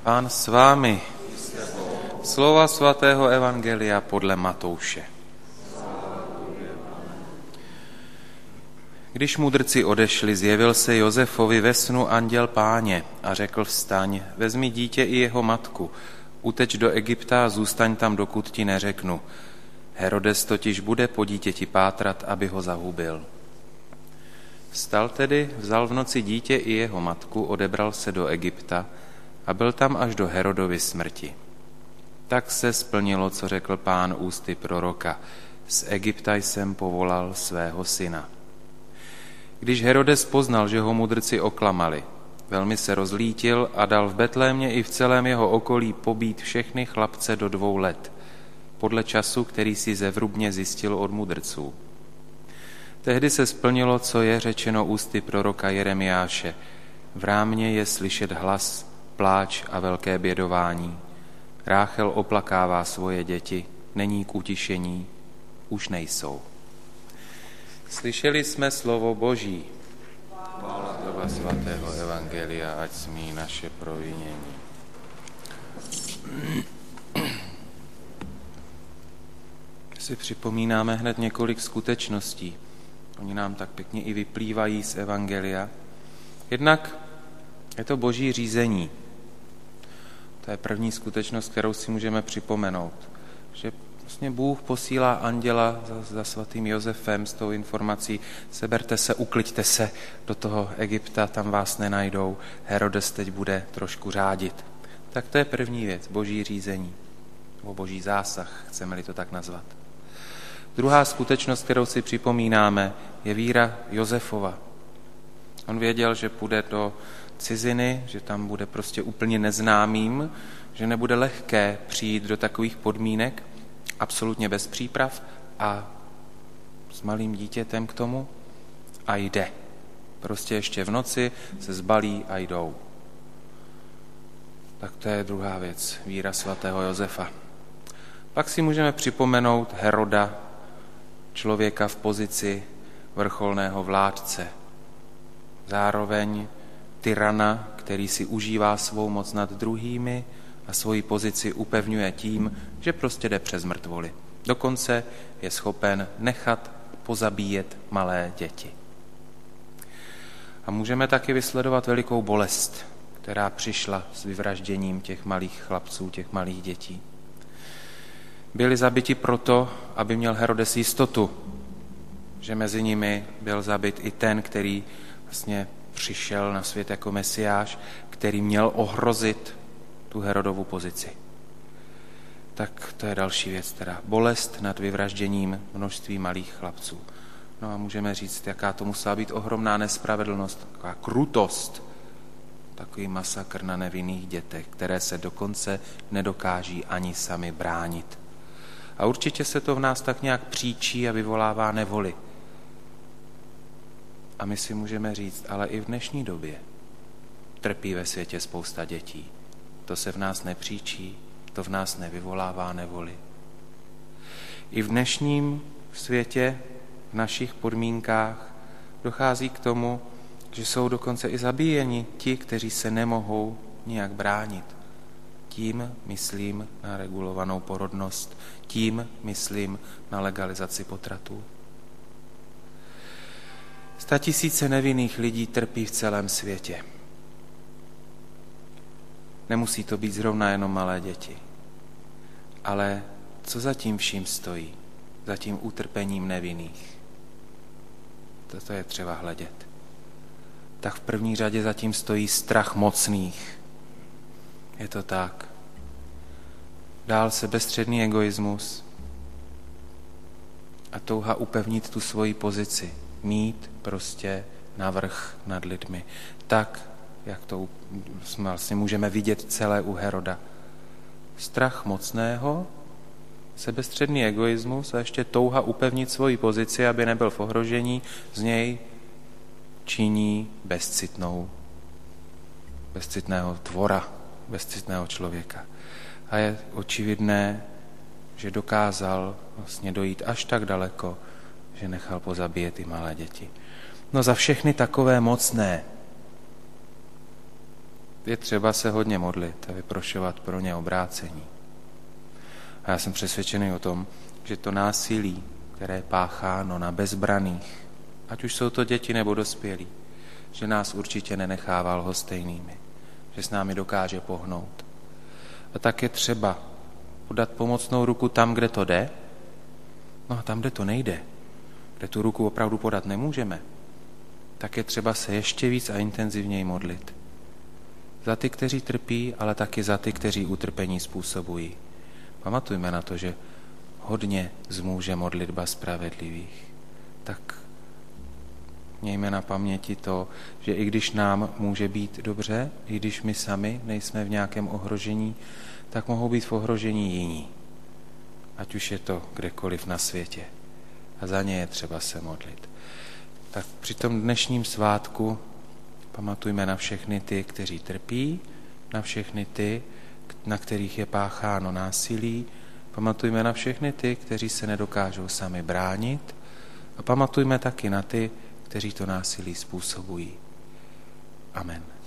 Pán s vámi. Slova svatého Evangelia podle Matouše. Když mudrci odešli, zjevil se Josefovi ve snu anděl páně a řekl vstaň, vezmi dítě i jeho matku, uteč do Egypta a zůstaň tam, dokud ti neřeknu. Herodes totiž bude po dítěti pátrat, aby ho zahubil. Vstal tedy, vzal v noci dítě i jeho matku, odebral se do Egypta a byl tam až do Herodovy smrti. Tak se splnilo, co řekl pán ústy proroka. Z Egypta jsem povolal svého syna. Když Herodes poznal, že ho mudrci oklamali, velmi se rozlítil a dal v Betlémě i v celém jeho okolí pobít všechny chlapce do dvou let, podle času, který si zevrubně zjistil od mudrců. Tehdy se splnilo, co je řečeno ústy proroka Jeremiáše. V rámě je slyšet hlas, pláč a velké bědování. Ráchel oplakává svoje děti, není k utišení, už nejsou. Slyšeli jsme slovo Boží. Slova svatého Evangelia, ať smí naše provinění. Si připomínáme hned několik skutečností. Oni nám tak pěkně i vyplývají z Evangelia. Jednak je to boží řízení. To je první skutečnost, kterou si můžeme připomenout. Že vlastně Bůh posílá anděla za, za svatým Josefem s tou informací, seberte se, ukliďte se do toho Egypta, tam vás nenajdou, Herodes teď bude trošku řádit. Tak to je první věc, boží řízení, nebo boží zásah, chceme-li to tak nazvat. Druhá skutečnost, kterou si připomínáme, je víra Josefova. On věděl, že půjde do ciziny, že tam bude prostě úplně neznámým, že nebude lehké přijít do takových podmínek, absolutně bez příprav a s malým dítětem k tomu a jde. Prostě ještě v noci se zbalí a jdou. Tak to je druhá věc, víra svatého Josefa. Pak si můžeme připomenout Heroda, člověka v pozici vrcholného vládce. Zároveň tyrana, který si užívá svou moc nad druhými a svoji pozici upevňuje tím, že prostě jde přes mrtvoly. Dokonce je schopen nechat pozabíjet malé děti. A můžeme taky vysledovat velikou bolest, která přišla s vyvražděním těch malých chlapců, těch malých dětí. Byli zabiti proto, aby měl Herodes jistotu, že mezi nimi byl zabit i ten, který vlastně přišel na svět jako mesiáš, který měl ohrozit tu Herodovu pozici. Tak to je další věc, teda bolest nad vyvražděním množství malých chlapců. No a můžeme říct, jaká to musela být ohromná nespravedlnost, taková krutost, takový masakr na nevinných dětech, které se dokonce nedokáží ani sami bránit. A určitě se to v nás tak nějak příčí a vyvolává nevoli. A my si můžeme říct, ale i v dnešní době trpí ve světě spousta dětí. To se v nás nepříčí, to v nás nevyvolává nevoli. I v dnešním světě, v našich podmínkách, dochází k tomu, že jsou dokonce i zabíjeni ti, kteří se nemohou nijak bránit. Tím myslím na regulovanou porodnost, tím myslím na legalizaci potratů. Sta tisíce nevinných lidí trpí v celém světě. Nemusí to být zrovna jenom malé děti. Ale co za tím vším stojí? Za tím utrpením nevinných. Toto je třeba hledět. Tak v první řadě zatím stojí strach mocných. Je to tak. Dál se bezstředný egoismus a touha upevnit tu svoji pozici mít prostě navrh nad lidmi. Tak, jak to vlastně můžeme vidět celé u Heroda. Strach mocného, sebestředný egoismus a ještě touha upevnit svoji pozici, aby nebyl v ohrožení, z něj činí bezcitnou, bezcitného tvora, bezcitného člověka. A je očividné, že dokázal vlastně dojít až tak daleko, že nechal pozabíjet i malé děti. No za všechny takové mocné je třeba se hodně modlit a vyprošovat pro ně obrácení. A já jsem přesvědčený o tom, že to násilí, které je pácháno na bezbraných, ať už jsou to děti nebo dospělí, že nás určitě nenechával hostejnými, že s námi dokáže pohnout. A tak je třeba podat pomocnou ruku tam, kde to jde, no a tam, kde to nejde, kde tu ruku opravdu podat nemůžeme, tak je třeba se ještě víc a intenzivněji modlit. Za ty, kteří trpí, ale taky za ty, kteří utrpení způsobují. Pamatujme na to, že hodně zmůže modlitba spravedlivých. Tak mějme na paměti to, že i když nám může být dobře, i když my sami nejsme v nějakém ohrožení, tak mohou být v ohrožení jiní. Ať už je to kdekoliv na světě. A za ně je třeba se modlit. Tak při tom dnešním svátku pamatujme na všechny ty, kteří trpí, na všechny ty, na kterých je pácháno násilí, pamatujme na všechny ty, kteří se nedokážou sami bránit a pamatujme taky na ty, kteří to násilí způsobují. Amen.